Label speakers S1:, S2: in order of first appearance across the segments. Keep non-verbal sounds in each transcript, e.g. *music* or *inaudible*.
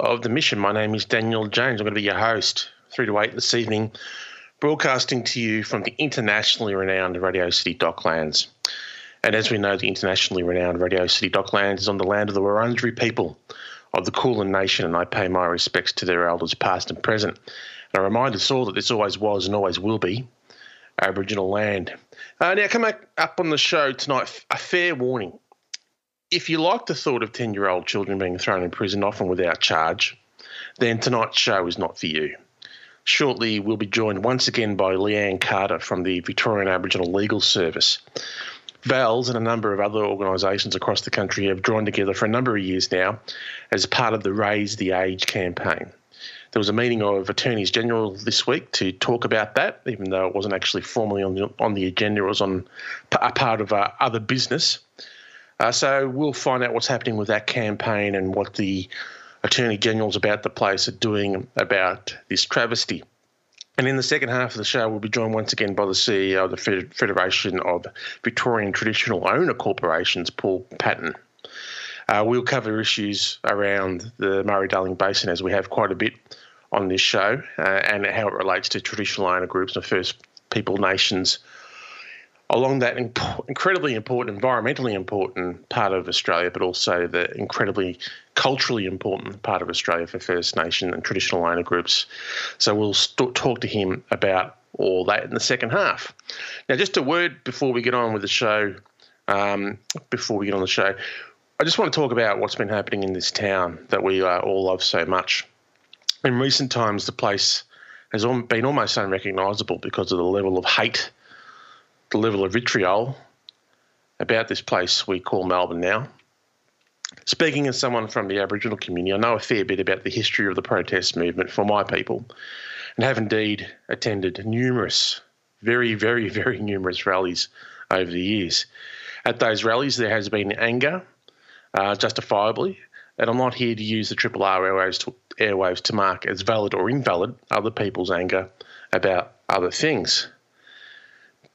S1: of the mission. My name is Daniel James. I'm going to be your host, 3 to 8 this evening, broadcasting to you from the internationally renowned Radio City Docklands. And as we know, the internationally renowned Radio City Docklands is on the land of the Wurundjeri people of the Kulin Nation, and I pay my respects to their elders, past and present. And I remind us all that this always was and always will be Aboriginal land. Uh, now, come up on the show tonight, a fair warning if you like the thought of 10 year old children being thrown in prison, often without charge, then tonight's show is not for you. Shortly, we'll be joined once again by Lee-Anne Carter from the Victorian Aboriginal Legal Service. VALS and a number of other organisations across the country have joined together for a number of years now as part of the Raise the Age campaign. There was a meeting of attorneys general this week to talk about that, even though it wasn't actually formally on the, on the agenda, it was on a part of uh, other business. Uh, so we'll find out what's happening with that campaign and what the attorney generals about the place are doing about this travesty. And in the second half of the show, we'll be joined once again by the CEO of the Federation of Victorian Traditional Owner Corporations, Paul Patton. Uh, we'll cover issues around the Murray Darling Basin, as we have quite a bit on this show, uh, and how it relates to traditional owner groups and First People nations along that imp- incredibly important, environmentally important part of Australia, but also the incredibly culturally important part of Australia for First Nation and traditional owner groups. So we'll st- talk to him about all that in the second half. Now, just a word before we get on with the show. Um, before we get on the show, I just want to talk about what's been happening in this town that we uh, all love so much. In recent times, the place has been almost unrecognisable because of the level of hate the level of vitriol about this place we call Melbourne now. Speaking as someone from the Aboriginal community, I know a fair bit about the history of the protest movement for my people and have indeed attended numerous, very, very, very numerous rallies over the years. At those rallies, there has been anger, uh, justifiably, and I'm not here to use the Triple R airwaves to, airwaves to mark as valid or invalid other people's anger about other things.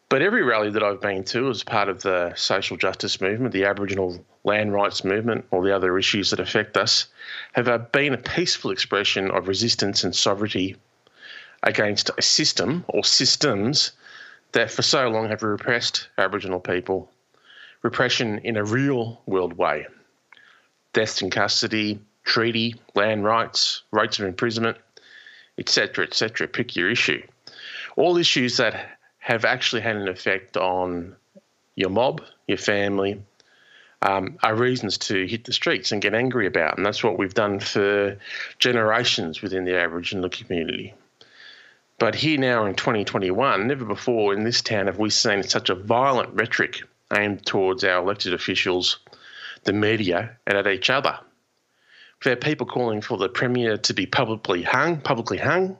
S1: But every rally that I've been to as part of the social justice movement, the Aboriginal land rights movement, or the other issues that affect us, have uh, been a peaceful expression of resistance and sovereignty against a system or systems that for so long have repressed Aboriginal people. Repression in a real world way. Deaths in custody, treaty, land rights, rates of imprisonment, etc., etc. Pick your issue. All issues that have actually had an effect on your mob, your family, um, are reasons to hit the streets and get angry about. And that's what we've done for generations within the Aboriginal community. But here now in 2021, never before in this town have we seen such a violent rhetoric aimed towards our elected officials, the media, and at each other. We've had people calling for the Premier to be publicly hung, publicly hung,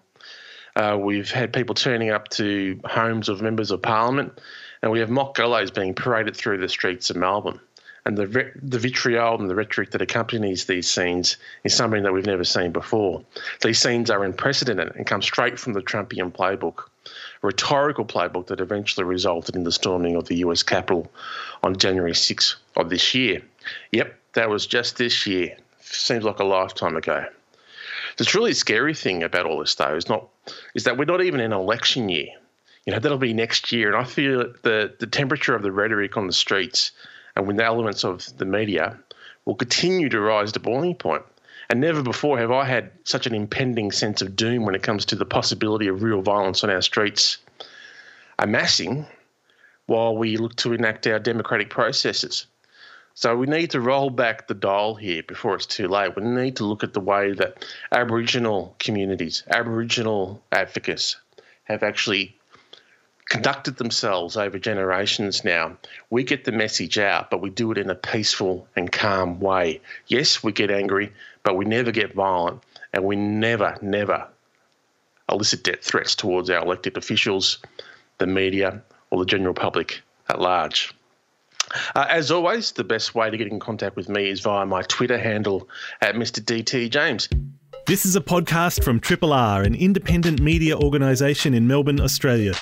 S1: uh, we've had people turning up to homes of members of parliament, and we have mock gallows being paraded through the streets of Melbourne. And the, the vitriol and the rhetoric that accompanies these scenes is something that we've never seen before. These scenes are unprecedented and come straight from the Trumpian playbook, a rhetorical playbook that eventually resulted in the storming of the US Capitol on January 6th of this year. Yep, that was just this year. Seems like a lifetime ago. The truly scary thing about all this, though, is not is that we're not even in election year. You know, that'll be next year, and I feel that the the temperature of the rhetoric on the streets and with the elements of the media will continue to rise to boiling point. And never before have I had such an impending sense of doom when it comes to the possibility of real violence on our streets amassing while we look to enact our democratic processes. So we need to roll back the dial here before it's too late. We need to look at the way that Aboriginal communities, Aboriginal advocates have actually conducted themselves over generations now. We get the message out, but we do it in a peaceful and calm way. Yes, we get angry, but we never get violent and we never, never elicit death threats towards our elected officials, the media, or the general public at large. Uh, as always, the best way to get in contact with me is via my Twitter handle at Mr. DT James.
S2: This is a podcast from Triple R, an independent media organisation in Melbourne, Australia.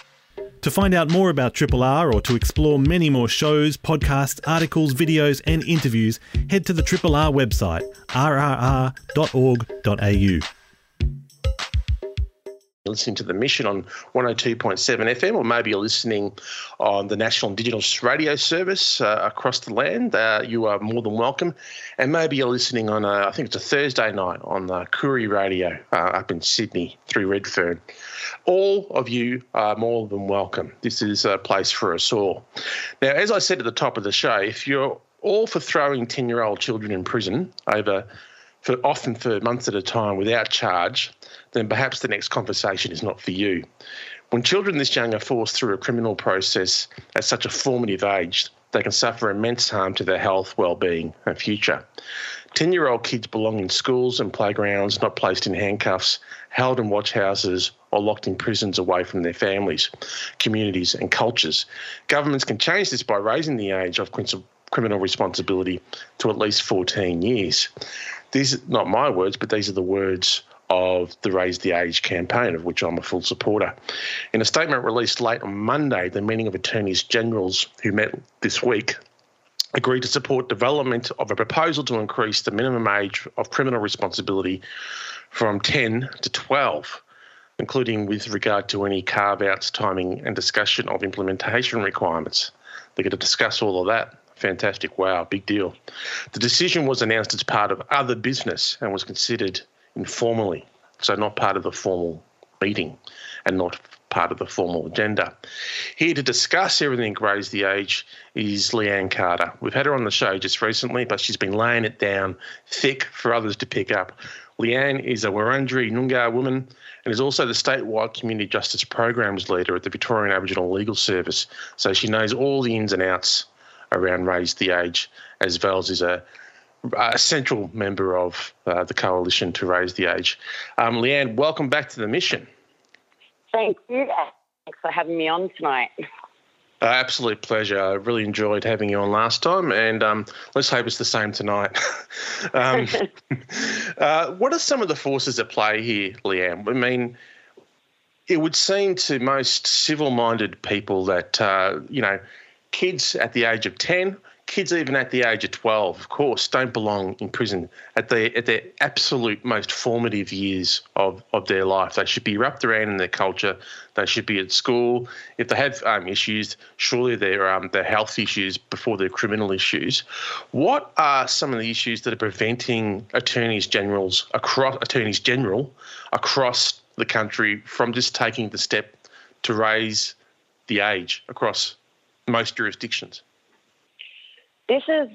S2: To find out more about Triple R or to explore many more shows, podcasts, articles, videos, and interviews, head to the Triple R website, rrr.org.au
S1: listening to the mission on 102.7 FM, or maybe you're listening on the National Indigenous Radio Service uh, across the land, uh, you are more than welcome. And maybe you're listening on, a, I think it's a Thursday night on the Koori Radio uh, up in Sydney through Redfern. All of you are more than welcome. This is a place for us all. Now, as I said at the top of the show, if you're all for throwing 10 year old children in prison over for often for months at a time without charge, then perhaps the next conversation is not for you. When children this young are forced through a criminal process at such a formative age, they can suffer immense harm to their health, well-being, and future. 10-year-old kids belong in schools and playgrounds, not placed in handcuffs, held in watch houses, or locked in prisons away from their families, communities, and cultures. Governments can change this by raising the age of criminal responsibility to at least 14 years. These are not my words, but these are the words of the Raise the Age campaign, of which I'm a full supporter. In a statement released late on Monday, the meeting of attorneys generals who met this week agreed to support development of a proposal to increase the minimum age of criminal responsibility from 10 to 12, including with regard to any carve outs, timing, and discussion of implementation requirements. They're going to discuss all of that fantastic. Wow, big deal. The decision was announced as part of other business and was considered informally, so not part of the formal meeting and not part of the formal agenda. Here to discuss everything raise the age is Lee-Anne Carter. We've had her on the show just recently, but she's been laying it down thick for others to pick up. Lee-Anne is a Wiradjuri Noongar woman and is also the statewide community justice programs leader at the Victorian Aboriginal Legal Service. So she knows all the ins and outs around Raise the Age, as VALS is a, a central member of uh, the coalition to raise the age. Um, Lee-Anne, welcome back to the mission.
S3: Thank you. Thanks for having me on tonight.
S1: Uh, absolute pleasure. I really enjoyed having you on last time, and um, let's hope it's the same tonight. *laughs* um, *laughs* uh, what are some of the forces at play here, Lee-Anne? I mean, it would seem to most civil minded people that, uh, you know, kids at the age of 10, kids even at the age of 12, of course, don't belong in prison at the at their absolute most formative years of, of their life. They should be wrapped around in their culture. They should be at school. If they have um, issues, surely they're um, they're health issues before they're criminal issues. What are some of the issues that are preventing attorneys generals across attorneys general across the country from just taking the step to raise the age across most jurisdictions?
S3: This is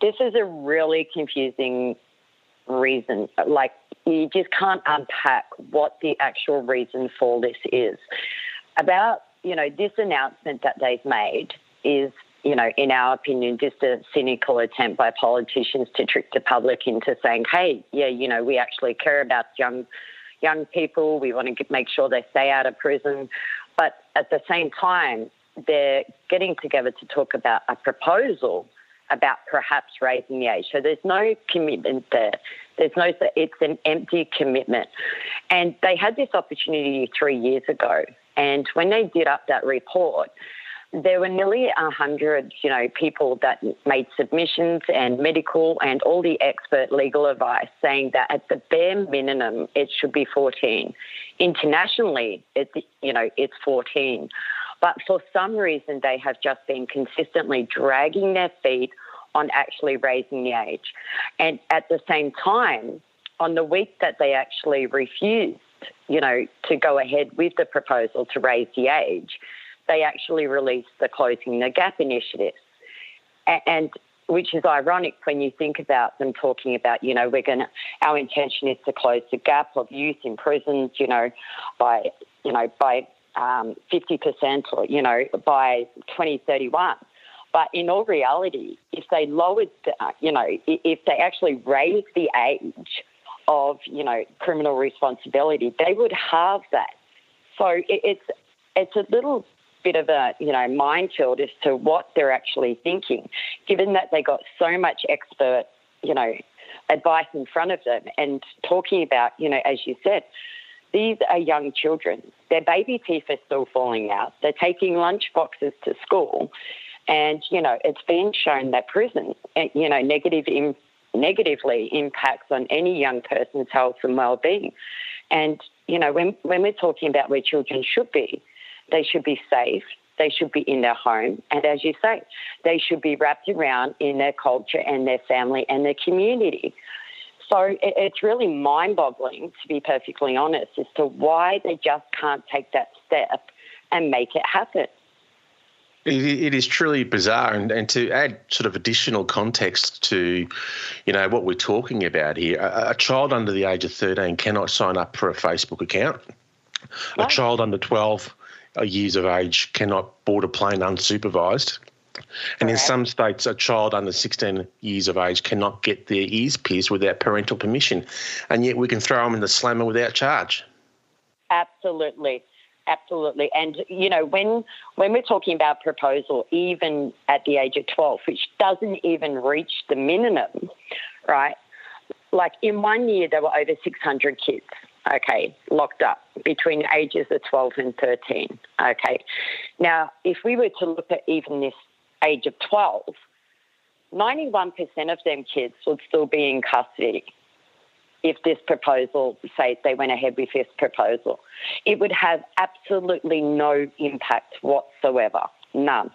S3: this is a really confusing reason. Like you just can't unpack what the actual reason for this is. About you know this announcement that they've made is you know, in our opinion, just a cynical attempt by politicians to trick the public into saying, "Hey, yeah, you know, we actually care about young young people. We want to make sure they stay out of prison." But at the same time, they're getting together to talk about a proposal about perhaps raising the age. So there's no commitment there. There's no, it's an empty commitment. And they had this opportunity three years ago. And when they did up that report, there were nearly 100, you know, people that made submissions and medical and all the expert legal advice saying that at the bare minimum, it should be 14. Internationally, it, you know, it's 14. But for some reason, they have just been consistently dragging their feet on actually raising the age. And at the same time, on the week that they actually refused, you know, to go ahead with the proposal to raise the age, they actually released the Closing the Gap initiative. And which is ironic when you think about them talking about, you know, we're going to, our intention is to close the gap of youth in prisons, you know, by, you know, by um, 50% or, you know, by 2031. But in all reality, if they lowered, the, you know, if they actually raised the age of, you know, criminal responsibility, they would have that. So it's it's a little bit of a you know minefield as to what they're actually thinking, given that they got so much expert you know advice in front of them and talking about you know as you said. These are young children. Their baby teeth are still falling out. They're taking lunch boxes to school. And, you know, it's been shown that prison, eh, you know, negative negatively impacts on any young person's health and well-being. And, you know, when, when we're talking about where children should be, they should be safe. They should be in their home. And as you say, they should be wrapped around in their culture and their family and their community. So it's really mind boggling, to be perfectly honest, as to why they just can't take that step and make it happen.
S1: It, is truly bizarre, and, and to add sort of additional context to, you know, what we're talking about here, a, a child under the age of thirteen cannot sign up for a Facebook account. A child under twelve years of age cannot board a plane unsupervised. And in some states, a child under 16 years of age cannot get their ears pierced without parental permission. And yet we can throw them in the slammer without charge.
S3: Absolutely. Absolutely. And, you know, when, when we're talking about proposal, even at the age of 12, which doesn't even reach the minimum, right? Like in one year, there were over 600 kids okay, locked up between ages of 12 and 13. Okay. Now, if we were to look at even this age of 12, 91% of them kids would still be in custody if this proposal, say, they went ahead with this proposal. It would have absolutely no impact whatsoever, none.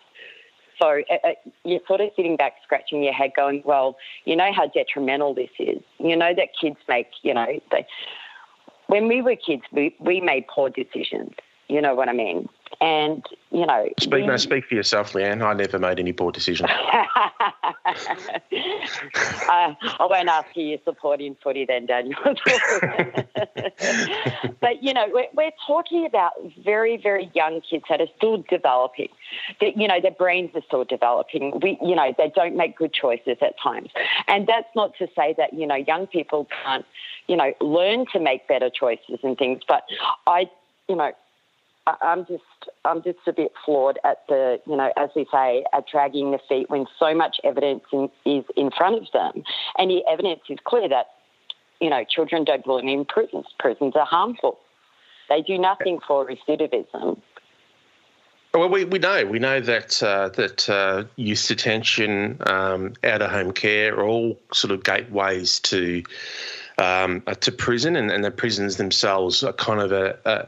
S3: So uh, uh, you're sort of sitting back, scratching your head, going, "Well, you know how detrimental this is. You know that kids make, you know, they, when we were kids, we, we made poor decisions. You know what I mean? And, you know.
S1: Speak, no, speak for yourself, Lee-Anne. I never made any poor decisions. *laughs* uh,
S3: I won't ask you your support in footy then, Daniel. *laughs* but, you know, we're, we're talking about very, very young kids that are still developing. That, you know, their brains are still developing. We, you know, they don't make good choices at times. And that's not to say that, you know, young people can't, you know, learn to make better choices and things. But I, you know, I'm just I'm just a bit flawed at the you know as we say at dragging the feet when so much evidence in, is in front of them, and the evidence is clear that you know children don't belong in prisons. Prisons are harmful. They do nothing for recidivism.
S1: Well, we, we know we know that uh, that uh, youth detention, um, out of home care, are all sort of gateways to um, uh, to prison, and, and the prisons themselves are kind of a, a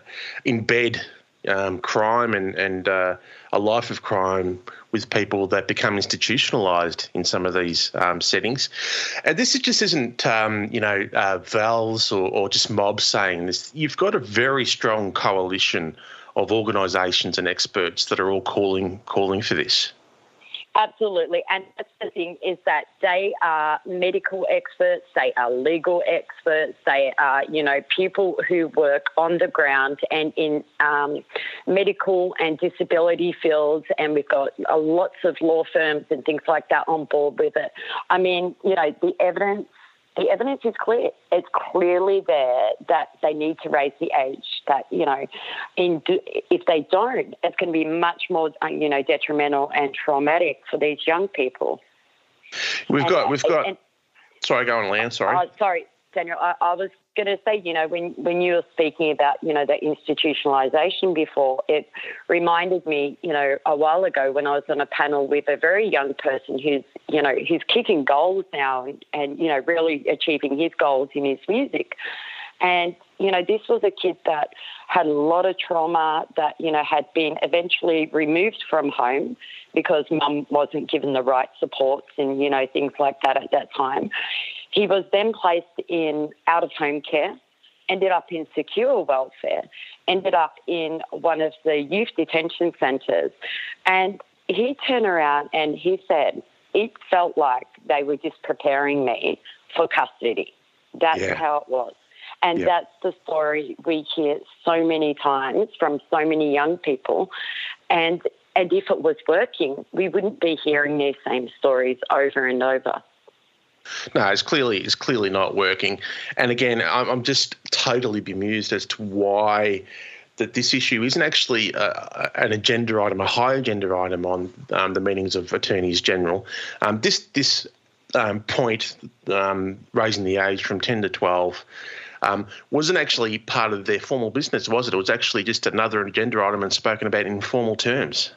S1: embed um, crime and, and uh, a life of crime with people that become institutionalized in some of these um, settings. And this just isn't, um, you know, uh, VALS or, or just mobs saying this. You've got a very strong coalition of organisations and experts that are all calling calling for this.
S3: Absolutely. And that's the thing is that they are medical experts, they are legal experts, they are, you know, people who work on the ground and in um, medical and disability fields. And we've got uh, lots of law firms and things like that on board with it. I mean, you know, the evidence the evidence is clear. It's clearly there that they need to raise the age. That you know, in if they don't, it's going to be much more uh, you know detrimental and traumatic for these young people.
S1: We've and, got we've got. And, sorry, go on, Lan. Sorry.
S3: Uh, sorry, Daniel. I, I was going to say, you know, when, when you were speaking about, you know, the institutionalization before, it reminded me, you know, a while ago when I was on a panel with a very young person who's, you know, who's kicking goals now and, and you know, really achieving his goals in his music. And, you know, this was a kid that had a lot of trauma, that, you know, had been eventually removed from home because mum wasn't given the right supports and, you know, things like that at that time. He was then placed in out of home care, ended up in secure welfare, ended up in one of the youth detention centres. And he turned around and he said, it felt like they were just preparing me for custody. That's yeah. how it was. And yeah. that's the story we hear so many times from so many young people. And and if it was working, we wouldn't be hearing these same stories over and over.
S1: No, it's clearly it's clearly not working. And again, I'm, I'm just totally bemused as to why that this issue isn't actually uh, an agenda item, a high agenda item on um, the meetings of attorneys general. Um, this this um, point, um, raising the age from 10 to 12, um, wasn't actually part of their formal business, was it? It was actually just another agenda item and spoken about in formal terms.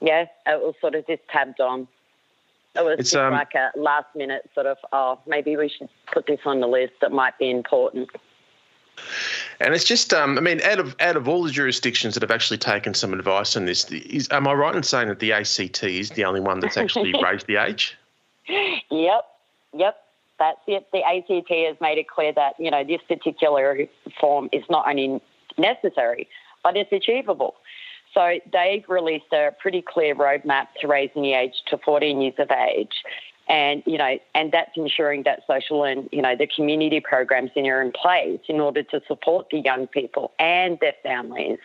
S3: Yeah, it was sort of just tabbed on. It was it's, just um, like a last minute sort of, oh, maybe we should put this on the list that might be important.
S1: And it's just, um, I mean, out of out of all the jurisdictions that have actually taken some advice on this, is, am I right in saying that the ACT is the only one that's actually *laughs* raised the age?
S3: Yep, yep. That's it. The ACT has made it clear that you know this particular form is not only necessary, but it's achievable. So they've released a pretty clear roadmap to raising the age to 14 years of age. And, you know, and that's ensuring that social and, you know, the community programs are in place in order to support the young people and their families.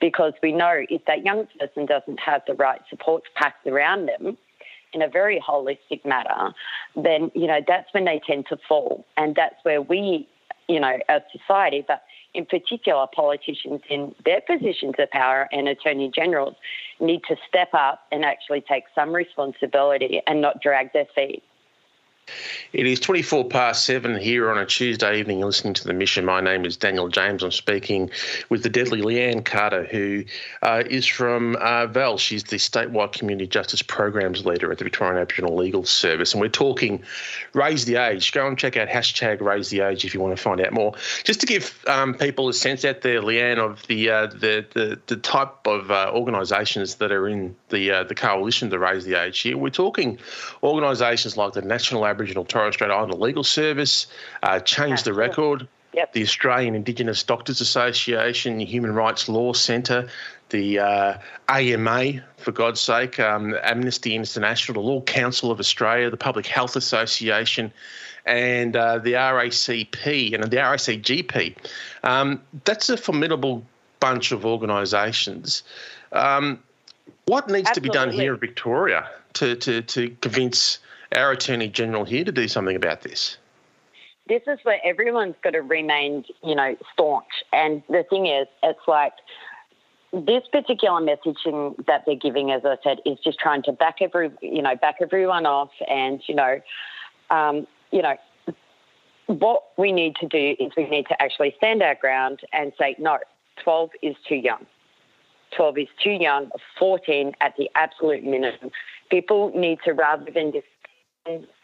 S3: Because we know if that young person doesn't have the right supports packed around them, in a very holistic manner, then, you know, that's when they tend to fall. And that's where we, you know, as society, but in particular politicians in their positions of power and attorney generals need to step up and actually take some responsibility and not drag their feet.
S1: It is 24 past seven here on a Tuesday evening. You're listening to The Mission. My name is Daniel James. I'm speaking with the deadly Lee-Anne Carter, who uh, is from uh, VAL. She's the statewide community justice programs leader at the Victorian Aboriginal Legal Service. And we're talking raise the age. Go and check out hashtag raise the age if you want to find out more. Just to give um, people a sense out there, Lee-Anne, of the uh, the, the, the type of uh, organisations that are in the uh, the coalition to raise the age here. We're talking organisations like the National Aboriginal Torres Strait Islander Legal Service, uh, Change the Record,
S3: yep.
S1: the Australian Indigenous Doctors Association, the Human Rights Law Centre, the uh, AMA, for God's sake, um, Amnesty International, the Law Council of Australia, the Public Health Association, and uh, the RACP and the RACGP. Um, that's a formidable bunch of organisations. Um, what needs Absolutely. to be done here in Victoria to, to, to convince our Attorney General here to do something about this?
S3: This is where everyone's got to remain, you know, staunch. And the thing is, it's like this particular messaging that they're giving, as I said, is just trying to back every, you know, back everyone off, and you know, um, you know, what we need to do is we need to actually stand our ground and say no. 12 is too young. 12 is too young, 14 at the absolute minimum. People need to, rather than just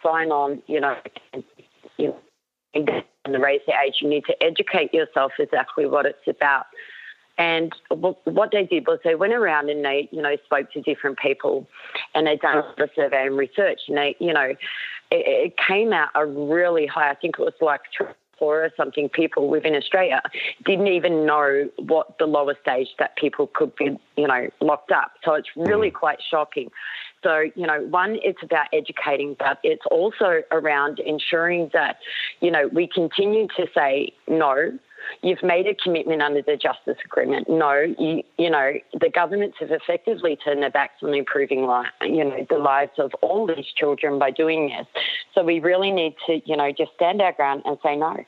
S3: sign on, you know, you know, and the raise the age, you need to educate yourself exactly what it's about. And what they did was they went around and they, you know, spoke to different people, and they done the survey and research, and they, you know, it, it came out a really high. I think it was like three, four or something, people within Australia didn't even know what the lowest age that people could be, you know, locked up. So it's really mm. quite shocking. So, you know, one, it's about educating, but it's also around ensuring that, you know, we continue to say no. You've made a commitment under the Justice Agreement. No, you, you know, the governments have effectively turned their backs on improving, life, you know, the lives of all these children by doing this. So we really need to, you know, just stand our ground and say no.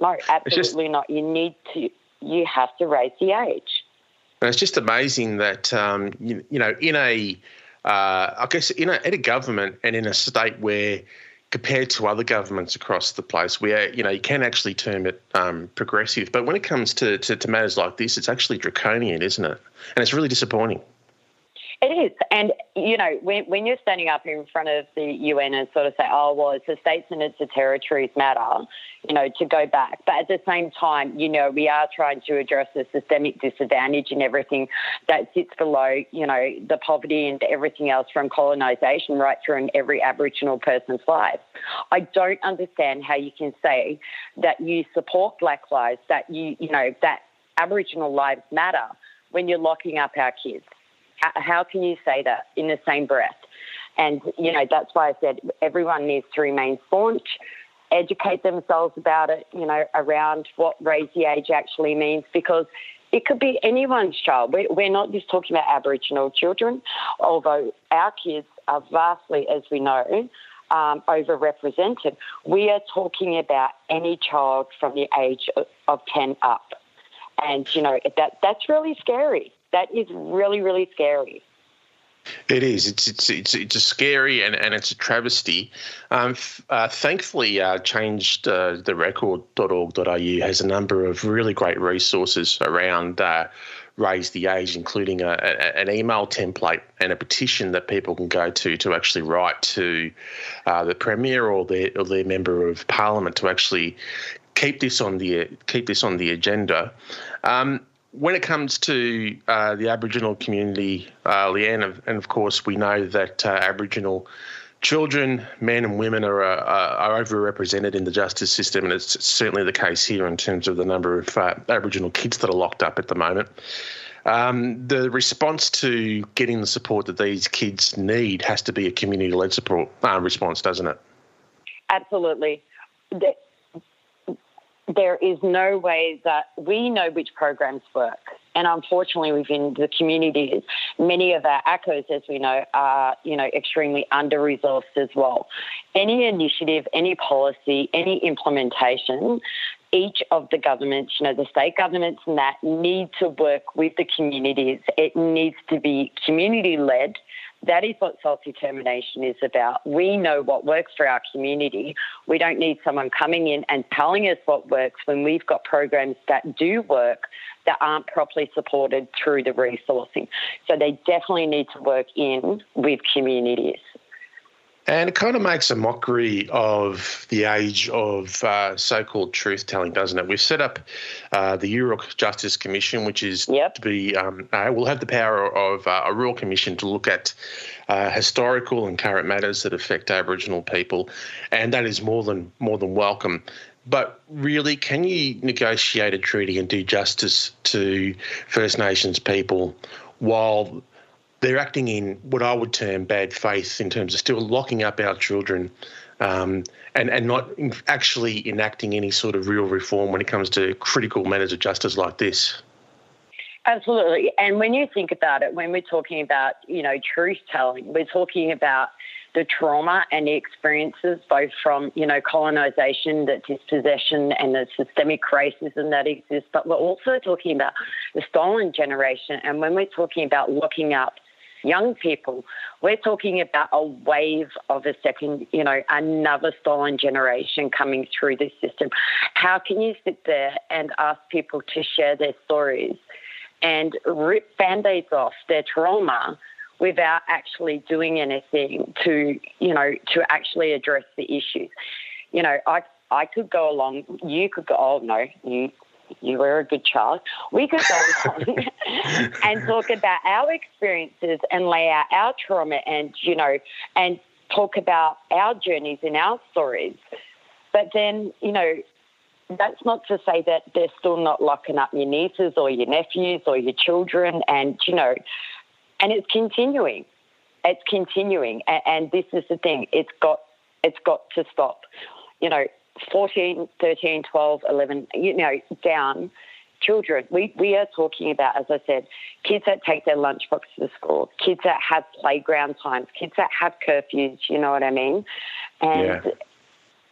S3: No, absolutely just, not. You need to, you have to raise the age.
S1: And it's just amazing that, um, you, you know, in a, uh, I guess in a, in a government and in a state where compared to other governments across the place, where you know you can actually term it um, progressive, but when it comes to, to, to matters like this, it's actually draconian, isn't it? And it's really disappointing.
S3: It is. And, you know, when, when you're standing up in front of the UN and sort of say, oh, well, it's the states and it's the territories matter, you know, to go back. But at the same time, you know, we are trying to address the systemic disadvantage and everything that sits below, you know, the poverty and everything else from colonisation right through in every Aboriginal person's life. I don't understand how you can say that you support Black lives, that you, you know, that Aboriginal lives matter when you're locking up our kids how can you say that in the same breath? And, you know, that's why I said everyone needs to remain staunch, educate themselves about it, you know, around what raise the age actually means, because it could be anyone's child. We're not just talking about Aboriginal children, although our kids are vastly, as we know, um, overrepresented. We are talking about any child from the age of, of 10 up. And, you know, that that's really scary. That is really, really scary.
S1: It is. It's it's it's it's a scary and, and it's a travesty. Um, uh, thankfully, uh, changed uh, the record.org.au has a number of really great resources around uh, raise the age, including a, a, an email template and a petition that people can go to to actually write to uh, the premier or their or their member of parliament to actually keep this on the keep this on the agenda. Um, when it comes to uh, the Aboriginal community, uh, Lee-Anne, and of course we know that uh, Aboriginal children, men and women are, uh, are overrepresented in the justice system, and it's certainly the case here in terms of the number of uh, Aboriginal kids that are locked up at the moment. Um, the response to getting the support that these kids need has to be a community-led support uh, response, doesn't it?
S3: Absolutely there is no way that we know which programs work. And unfortunately, within the communities, many of our ACCOs, as we know, are you know extremely under resourced as well. Any initiative, any policy, any implementation, each of the governments, you know, the state governments and that need to work with the communities. It needs to be community led that is what self determination is about. We know what works for our community. We don't need someone coming in and telling us what works when we've got programs that do work that aren't properly supported through the resourcing. So they definitely need to work in with communities.
S1: And it kind of makes a mockery of the age of uh, so called truth telling, doesn't it? We've set up uh, the Yoorrook Justice Commission, which is yep. to be, um, uh, will have the power of uh, a royal commission to look at uh, historical and current matters that affect Aboriginal people. And that is more than, more than welcome. But really, can you negotiate a treaty and do justice to First Nations people while they're acting in what I would term bad faith in terms of still locking up our children um, and, and not actually enacting any sort of real reform when it comes to critical matters of justice like this.
S3: Absolutely. And when you think about it, when we're talking about, you know, truth telling, we're talking about the trauma and the experiences, both from, you know, colonisation, the dispossession and the systemic racism that exists, but we're also talking about the stolen generation. And when we're talking about looking up young people. We're talking about a wave of a second, you know, another stolen generation coming through this system. How can you sit there and ask people to share their stories and rip band aids off their trauma? Without actually doing anything to, you know, to actually address the issues. You know, I I could go along. You could go. Oh no, you you were a good child. We could go *laughs* on *laughs* and talk about our experiences and lay out our trauma and, you know, and talk about our journeys and our stories. But then, you know, that's not to say that they're still not locking up your nieces or your nephews or your children and, you know, and it's continuing. It's continuing. And, and this is the thing. It's got it's got to stop. You know, 14, 13, 12, 11, you know, down children. We, we are talking about, as I said, kids that take their lunchbox to school, kids that have playground times, kids that have curfews, you know what I mean? And yeah.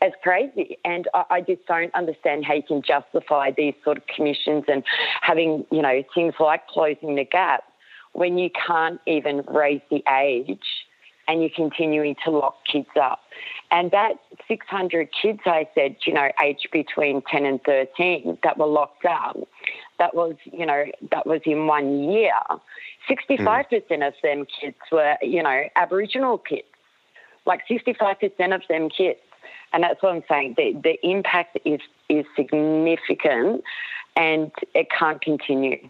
S3: it's crazy. And I, I just don't understand how you can justify these sort of commissions and having, you know, things like closing the gap when you can't even raise the age and you're continuing to lock kids up. And that 600 kids, I said, you know, aged between 10 and 13 that were locked up, that was, you know, that was in one year. 65% mm. of them kids were, you know, Aboriginal kids, like 65% of them kids. And that's what I'm saying. The, the impact is, is significant and it can't continue.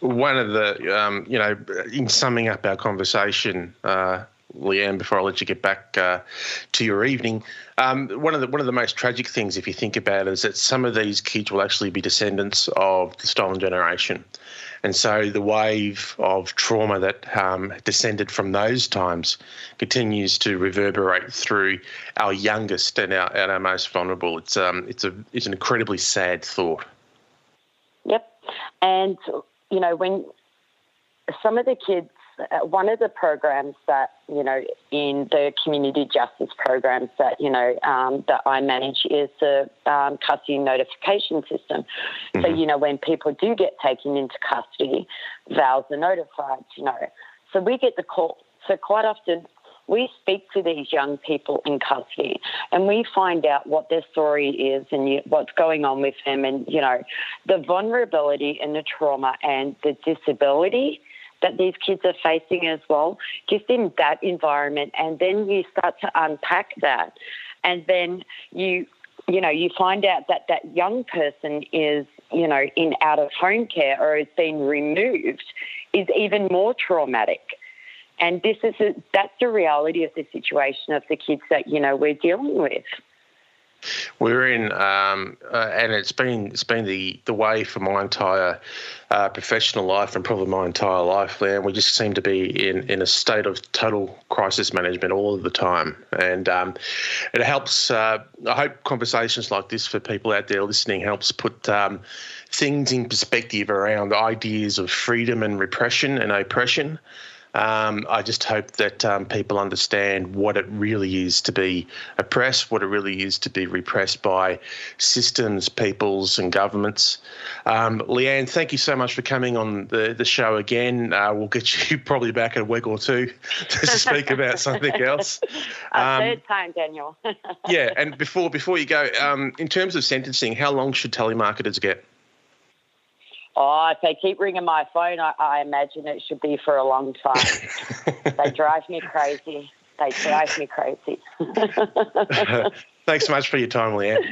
S1: One of the, um, you know, in summing up our conversation, uh, Lee-Anne, before I let you get back uh, to your evening, um, one of the one of the most tragic things, if you think about it, is that some of these kids will actually be descendants of the stolen generation, and so the wave of trauma that um, descended from those times continues to reverberate through our youngest and our, and our most vulnerable. It's um, it's a it's an incredibly sad thought.
S3: Yep, and you know when some of the kids uh, one of the programs that you know in the community justice programs that you know um, that I manage is the um, custody notification system. Mm-hmm. So you know when people do get taken into custody, VALs are notified. You know, so we get the call. So quite often we speak to these young people in custody and we find out what their story is and what's going on with them and you know the vulnerability and the trauma and the disability that these kids are facing as well, just in that environment. And then you start to unpack that. And then you, you know, you find out that that young person is, you know, in out of home care or has been removed is even more traumatic. And this is a, that's the reality of the situation of the kids that, you know, we're dealing with.
S1: We're in, um, uh, and it's been it's been the, the way for my entire uh, professional life and probably my entire life. And we just seem to be in, in a state of total crisis management all of the time, and um, it helps. Uh, I hope conversations like this for people out there listening helps put um, things in perspective around ideas of freedom and repression and oppression. Um, I just hope that um, people understand what it really is to be oppressed, what it really is to be repressed by systems, peoples, and governments. Um, Lee-Anne, thank you so much for coming on the, the show again. Uh, we'll get *laughs* you probably back in a week or two *laughs* to speak about something else. *laughs*
S3: A third um, time, Daniel.
S1: yeah, and before before you go, um, in terms of sentencing, how long should telemarketers get?
S3: Oh, if they keep ringing my phone, I, I imagine it should be for a long time. *laughs* they drive me crazy. They drive me crazy. *laughs*
S1: Thanks so much for your time, Lee-Anne.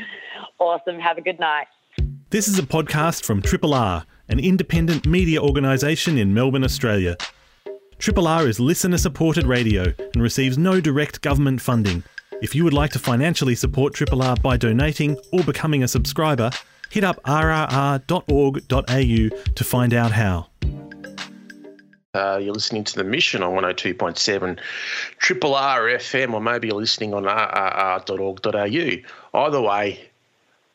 S3: Awesome. Have a good night.
S2: This is a podcast from Triple R, an independent media organisation in Melbourne, Australia. Triple R is listener supported radio and receives no direct government funding. If you would like to financially support Triple R by donating or becoming a subscriber, hit up rrr.org.au to find out how.
S1: Uh, you're listening to the mission on 102.7 Triple R FM, or maybe you're listening on rrr.org.au. Either way,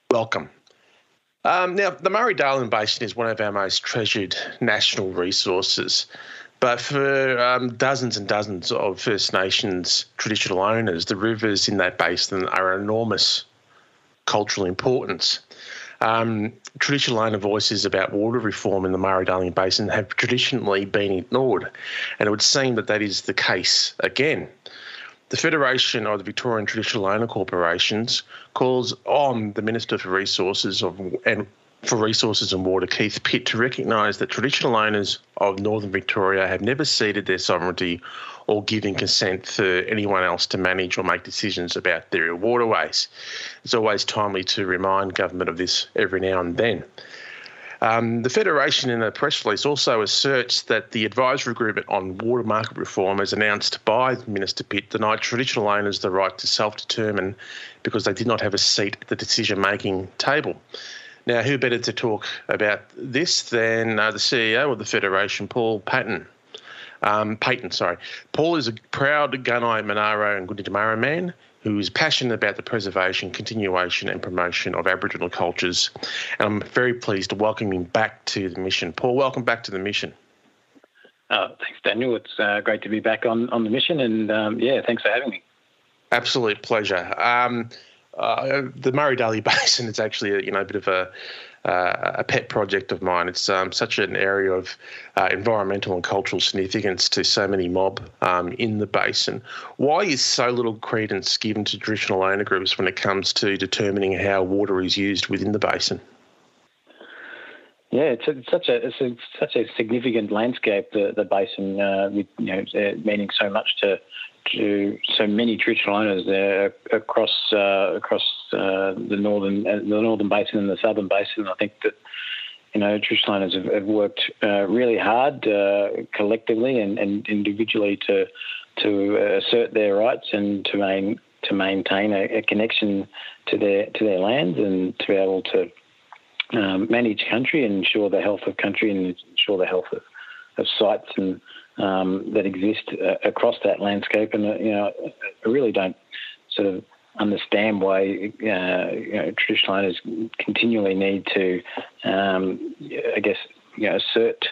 S1: welcome. Um, now, the Murray Darling Basin is one of our most treasured national resources. But for um, dozens and dozens of First Nations traditional owners, the rivers in that basin are enormous cultural importance. Um, traditional owner voices about water reform in the Murray Darling Basin have traditionally been ignored, and it would seem that that is the case again. The Federation of the Victorian Traditional Owner Corporations calls on the Minister for Resources of, and for Resources and Water, Keith Pitt, to recognise that traditional owners of Northern Victoria have never ceded their sovereignty or given consent for anyone else to manage or make decisions about their waterways. It's always timely to remind government of this every now and then. Um, the Federation in a press release also asserts that the advisory agreement on water market reform, as announced by Minister Pitt, denied traditional owners the right to self determine because they did not have a seat at the decision making table. Now, who better to talk about this than uh, the CEO of the Federation, Paul Patton? Um, Paton, sorry. Paul is a proud Gunnai, Monaro, and Gunditjmara man who is passionate about the preservation, continuation, and promotion of Aboriginal cultures. And I'm very pleased to welcome him back to the mission. Paul, welcome back to the mission.
S4: Oh, thanks, Daniel. It's uh, great to be back on, on the mission, and um, yeah, thanks for having me.
S1: Absolute pleasure. Um, uh, the Murray Darling *laughs* Basin is actually a, you know a bit of a uh, a pet project of mine. It's um, such an area of uh, environmental and cultural significance to so many mob um, in the basin. Why is so little credence given to traditional owner groups when it comes to determining how water is used within the basin?
S4: Yeah, it's, a, it's such a it's a, such a significant landscape, the the basin, uh, with you know meaning so much to to so many traditional owners there across uh, across uh, the northern uh, the northern basin and the southern basin. I think that you know traditional owners have, have worked uh, really hard uh, collectively and, and, individually to to assert their rights and to main, to maintain a, a, connection to their to their lands and to be able to um, manage country and ensure the health of country and ensure the health of, of sites and um, that exist uh, across that landscape. And, uh, you know, I really don't sort of understand why uh, you know, traditional owners continually need to, um, I guess, you know, assert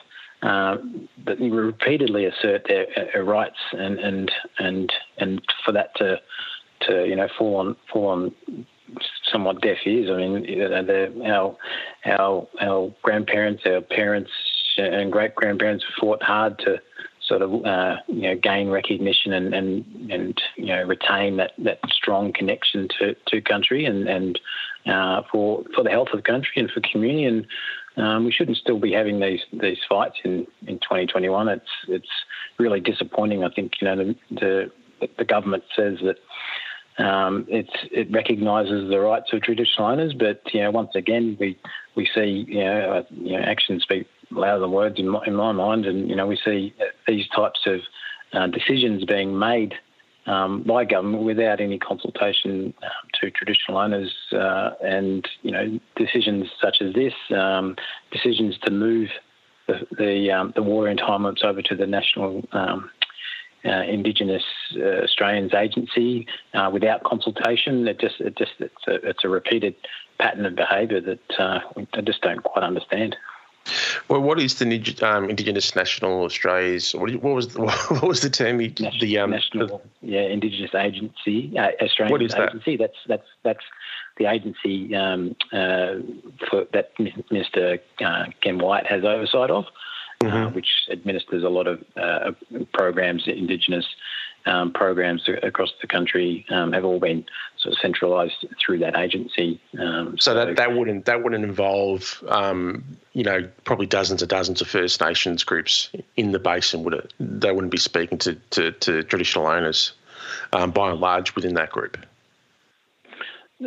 S4: uh, that repeatedly assert their, their, rights, and and and and for that to to you know fall on fall on somewhat deaf ears. I mean, our our our grandparents, our parents, and great grandparents fought hard to sort of uh, you know gain recognition and and and you know retain that that strong connection to to country and and uh, for for the health of the country and for community and um, we shouldn't still be having these these fights in, in 2021. It's it's really disappointing. I think you know the the, the government says that um, it recognises the rights of traditional owners, but you know once again we we see you know, uh, you know actions speak louder than words in my, in my mind, and you know we see these types of uh, decisions being made um, by government without any consultation uh, to traditional owners, uh, and you know decisions such as this, um, decisions to move the the, um, the water entitlements over to the national. Um, uh, Indigenous uh, Australians Agency uh, without consultation. It just, it just, it's a, it's a repeated pattern of behaviour that uh, I just don't quite understand.
S1: Well, what is the um, Indigenous National Australia's? What, what, was the, *laughs* what was the term?
S4: National, the um, National, yeah, Indigenous Agency, uh, Australian what is Agency. That? That's that's that's the agency um, uh, for, that Minister uh, Ken Wyatt has oversight of, uh, mm-hmm. which administers a lot of uh, programs, Indigenous um, programs across the country um, have all been sort of centralised through that agency.
S1: Um, so, so, that, that wouldn't that wouldn't involve um, you know probably dozens and dozens of First Nations groups in the basin, would it? They wouldn't be speaking to to, to traditional owners um, by and large within that group.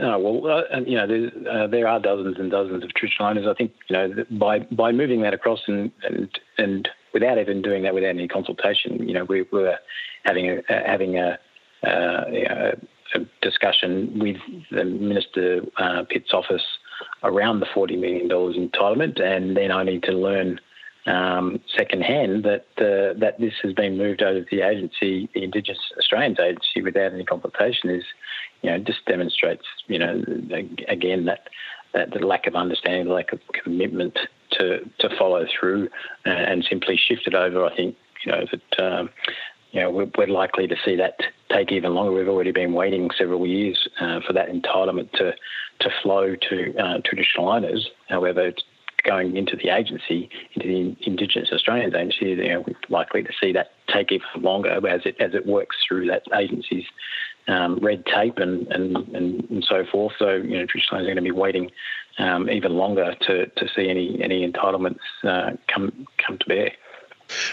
S4: Oh, well, uh, you know, uh, there are dozens and dozens of traditional owners. I think, you know, by by moving that across and and, and without even doing that without any consultation, you know, we were having a, having a, uh, a, discussion with the Minister uh, Pitt's office around the $40 million entitlement, and then I need to learn um, secondhand that uh, that this has been moved over to the agency, the Indigenous Australians Agency, without any consultation is, you know, just demonstrates, you know, again that that the lack of understanding, the lack of commitment to to follow through, uh, and simply shift it over. I think you know that um, you know, we're, we're, likely to see that take even longer. We've already been waiting several years uh, for that entitlement to to flow to uh, traditional owners. However, going into the agency, into the Indigenous Australians Agency, you know, we're likely to see that take even longer as it as it works through that agency's um, red tape and, and, and, and, so forth. So, you know, traditional owners are going to be waiting um, even longer to, to see any any entitlements uh, come come to bear.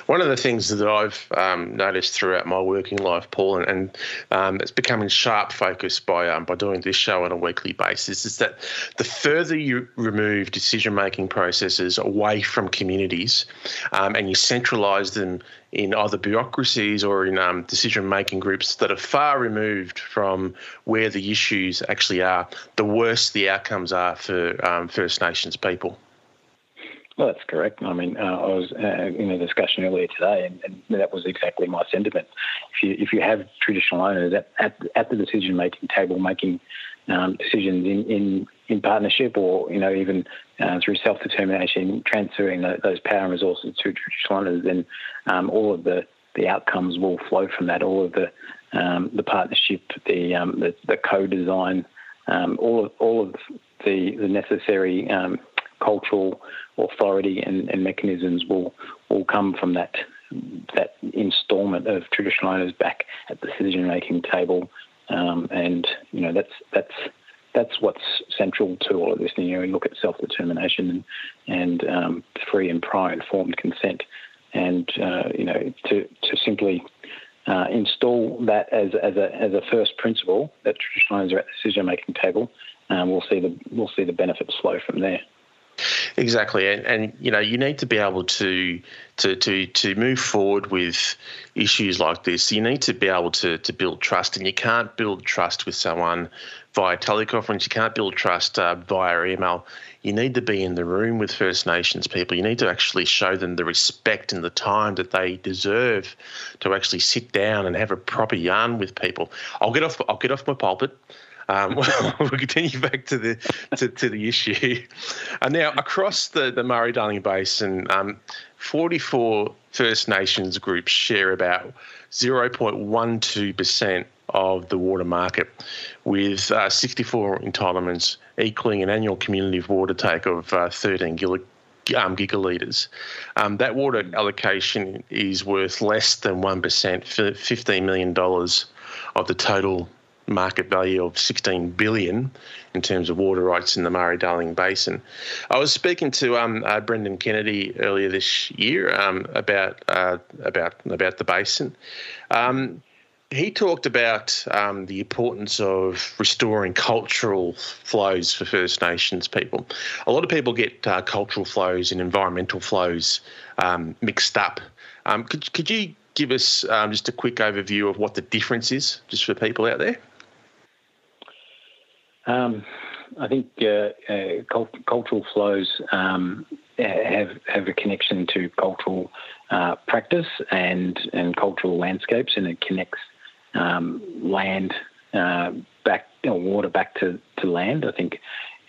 S1: One of the things that I've um, noticed throughout my working life, Paul, and, and um, it's becoming sharp focus by um, by doing this show on a weekly basis, is that the further you remove decision making processes away from communities, um, and you centralise them in either bureaucracies or in um, decision making groups that are far removed from where the issues actually are, the worse the outcomes are for um, First Nations people.
S4: Well, that's correct. I mean, uh, I was uh, in a discussion earlier today, and, and, that was exactly my sentiment. If you if you have traditional owners at at, at the decision making table making um, decisions in, in in partnership, or you know even uh, through self determination, transferring the, those power and resources to traditional owners, then um, all of the the outcomes will flow from that. All of the um, the partnership, the um, the, the co-design, um, all of all of the the necessary um, cultural authority and, and mechanisms will will come from that that instalment of traditional owners back at the decision making table, um, and you know that's that's that's what's central to all of this. You know, we look at self determination and, and um, free and prior informed consent, and uh, you know to to simply uh, install that as as a as a first principle that traditional owners are at the decision making table, um, we'll see the we'll see the benefits flow from there.
S1: Exactly, and, and you know you need to be able to to to to move forward with issues like this. You need to be able to to build trust, and you can't build trust with someone via teleconference. You can't build trust uh, via email. You need to be in the room with First Nations people. You need to actually show them the respect and the time that they deserve to actually sit down and have a proper yarn with people. I'll get off. I'll get off my pulpit. Um, *laughs* well, continue back to the to, to the issue. And now across the, the Murray-Darling Basin, um, 44 First Nations groups share about 0.12% of the water market, with uh, 64 entitlements equaling an annual community water take of uh, 13 gigalitres um, gigalitres. Um, that water allocation is worth less than 1% for $15 million of the total market value of 16 billion in terms of water rights in the Murray-Darling Basin. I was speaking to um, uh, Brendan Kennedy earlier this year um, about uh, about about the basin. Um, he talked about um, the importance of restoring cultural flows for First Nations people. A lot of people get uh, cultural flows and environmental flows um, mixed up. Um, could, could you give us um, just a quick overview of what the difference is, just for people out there?
S4: Um, I think uh, uh, cult- cultural flows um, have have a connection to cultural uh, practice and and cultural landscapes, and it connects um, land uh, back or water back to, to land. I think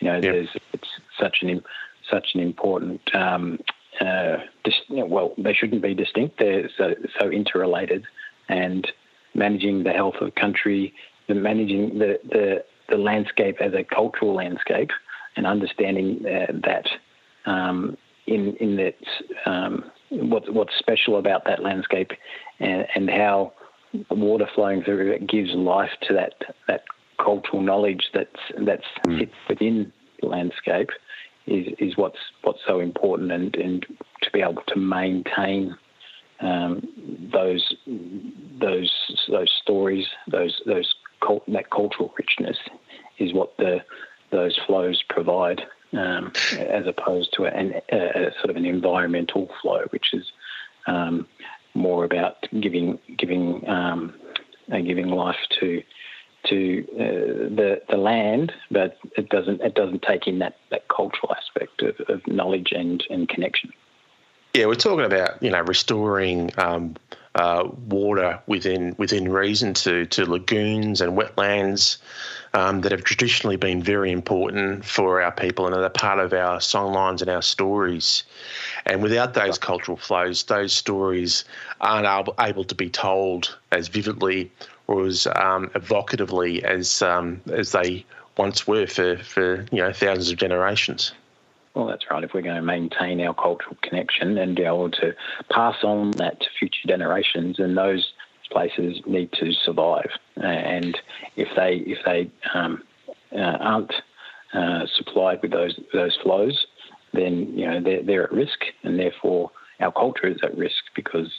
S4: you know yep. there's it's such an such an important um, uh, dis- well they shouldn't be distinct. They're so so interrelated, and managing the health of the country, the managing the the the landscape as a cultural landscape, and understanding uh, that um, in in that um, what, what's special about that landscape and, and how water flowing through it gives life to that that cultural knowledge that's that's mm. sits within the landscape is is what's what's so important and and to be able to maintain um, those those those stories those those cult, that cultural richness is what the those flows provide um, as opposed to an, a, a, sort of an environmental flow which is um, more about giving giving um, uh, giving life to to uh, the the land, but it doesn't it doesn't take in that, that cultural aspect of, of knowledge and, and connection.
S1: Yeah, we're talking about you know restoring um, uh, water within within reason to to lagoons and wetlands um, that have traditionally been very important for our people and are part of our songlines and our stories. And without those cultural flows, those stories aren't able, able to be told as vividly or as um, evocatively as um, as they once were for, for you know thousands of generations.
S4: Well, that's right. If we're going to maintain our cultural connection and be able to pass on that to future generations, and those places need to survive. And if they if they um, uh, aren't uh, supplied with those those flows, then you know they're, they're at risk, and therefore our culture is at risk because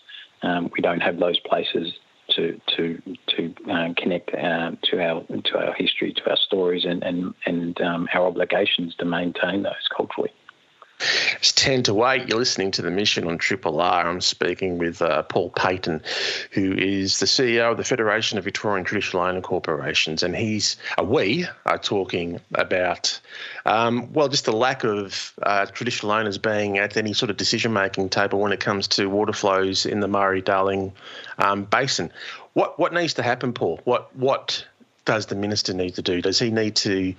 S4: um, we don't have those places to to to uh, connect uh, to our to our history, to our stories, and and and um, our obligations to maintain those culturally.
S1: It's 10 to 8. You're listening to The Mission on Triple R. I'm speaking with uh, Paul Paton, who is the CEO of the Federation of Victorian Traditional Owner Corporations. And he's, uh, we are talking about, um, well, just the lack of uh, traditional owners being at any sort of decision making table when it comes to water flows in the Murray Darling um, Basin. What, what needs to happen, Paul? What, what does the minister need to do? Does he need to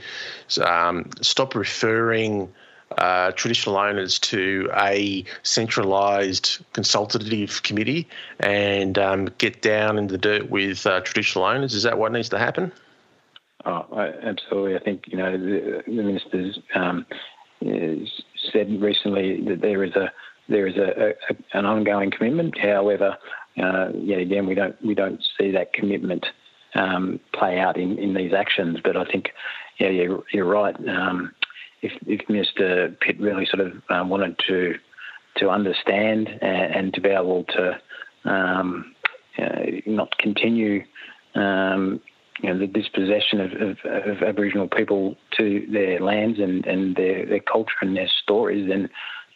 S1: um, stop referring? Uh, traditional owners to a centralised consultative committee and um, get down in the dirt with uh, traditional owners? Is that what needs to happen?
S4: Oh, absolutely. I think you know the, the minister's um, said recently that there is a there is a, a an ongoing commitment. However, uh, yet again, we don't we don't see that commitment um, play out in, in these actions. But I think, yeah, you're, you're right. Um, if, if Mr. Pitt really sort of um, wanted to to understand and, and, to be able to um, uh, not continue um, you know, the dispossession of, of, of, Aboriginal people to their lands and, and their, their culture and their stories, then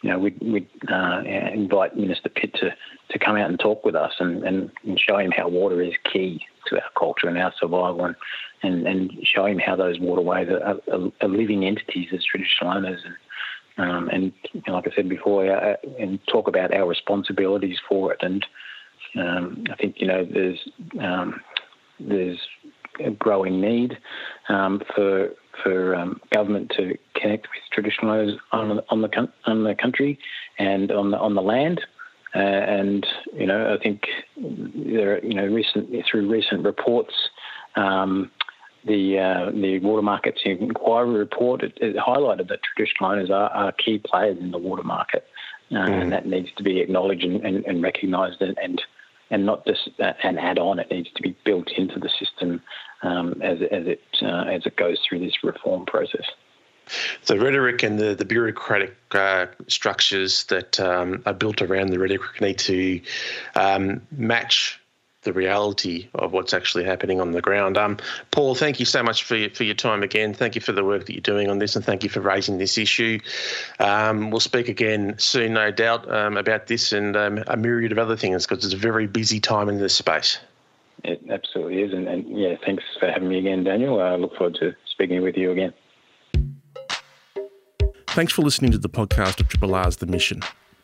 S4: you know, we'd, we'd uh, invite Minister Pitt to, to come out and talk with us and, and, and show him how water is key to our culture and our survival and, and, and show him how those waterways are, are, are living entities as traditional owners and um, and you know, like I said before, uh, and talk about our responsibilities for it. And um, I think you know there's um, there's a growing need um, for for um, government to connect with traditional owners on, on the on the country and on the on the land. Uh, and you know, I think there, you know, recent through recent reports, um, the uh, the water markets inquiry report it, it, highlighted that traditional owners are, are, key players in the water market, uh, mm. and that needs to be acknowledged and, and, and recognised and, and and not just an add-on. It needs to be built into the system um, as, as it uh, as it goes through this reform process.
S1: The rhetoric and the, the bureaucratic uh, structures that um, are built around the rhetoric need to um, match the reality of what's actually happening on the ground. Um, Paul, thank you so much for your, for your time again. Thank you for the work that you're doing on this, and thank you for raising this issue. Um, we'll speak again soon, no doubt, um, about this and um, a myriad of other things because it's a very busy time in this space.
S4: It absolutely is, and, and yeah, thanks for having me again, Daniel. I look forward to speaking with you again.
S1: Thanks for listening to the podcast of Triple R's The Mission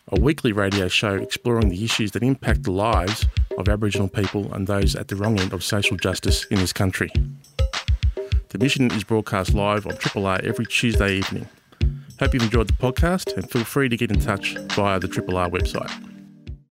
S1: a weekly radio show exploring the issues that impact the lives of Aboriginal people and those at the wrong end of social justice in this country. The mission is broadcast live on Triple R every Tuesday evening. Hope you've enjoyed the podcast and feel free to get in touch via the Triple R website.